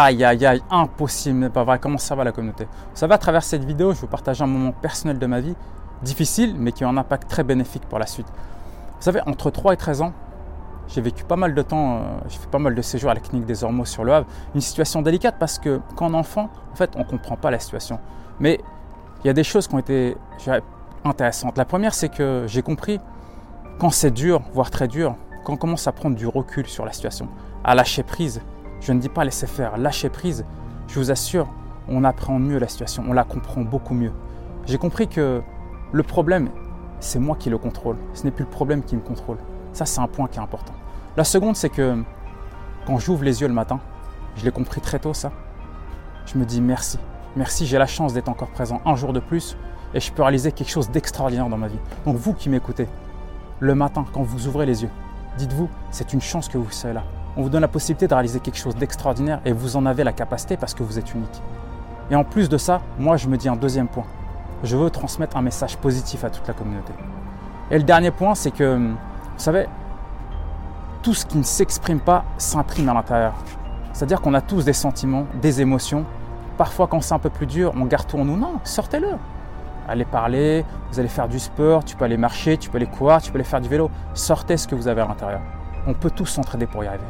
Aïe aïe aïe, impossible, n'est pas vrai. Comment ça va la communauté Vous savez, à travers cette vidéo, je vais partager un moment personnel de ma vie, difficile, mais qui a un impact très bénéfique pour la suite. Vous savez, entre 3 et 13 ans, j'ai vécu pas mal de temps, euh, j'ai fait pas mal de séjours à la clinique des Ormeaux sur le Havre. Une situation délicate parce que quand enfant, en fait, on ne comprend pas la situation. Mais il y a des choses qui ont été intéressantes. La première, c'est que j'ai compris quand c'est dur, voire très dur, quand on commence à prendre du recul sur la situation, à lâcher prise, je ne dis pas laisser faire, lâcher prise. Je vous assure, on apprend mieux la situation, on la comprend beaucoup mieux. J'ai compris que le problème, c'est moi qui le contrôle. Ce n'est plus le problème qui me contrôle. Ça, c'est un point qui est important. La seconde, c'est que quand j'ouvre les yeux le matin, je l'ai compris très tôt ça, je me dis merci. Merci, j'ai la chance d'être encore présent un jour de plus et je peux réaliser quelque chose d'extraordinaire dans ma vie. Donc vous qui m'écoutez, le matin, quand vous ouvrez les yeux, dites-vous, c'est une chance que vous soyez là on vous donne la possibilité de réaliser quelque chose d'extraordinaire et vous en avez la capacité parce que vous êtes unique. Et en plus de ça, moi je me dis un deuxième point. Je veux transmettre un message positif à toute la communauté. Et le dernier point, c'est que, vous savez, tout ce qui ne s'exprime pas s'imprime à l'intérieur. C'est-à-dire qu'on a tous des sentiments, des émotions. Parfois, quand c'est un peu plus dur, on garde tout en nous. Non, sortez-le. Allez parler, vous allez faire du sport, tu peux aller marcher, tu peux aller courir, tu peux aller faire du vélo. Sortez ce que vous avez à l'intérieur. On peut tous s'entraider pour y arriver.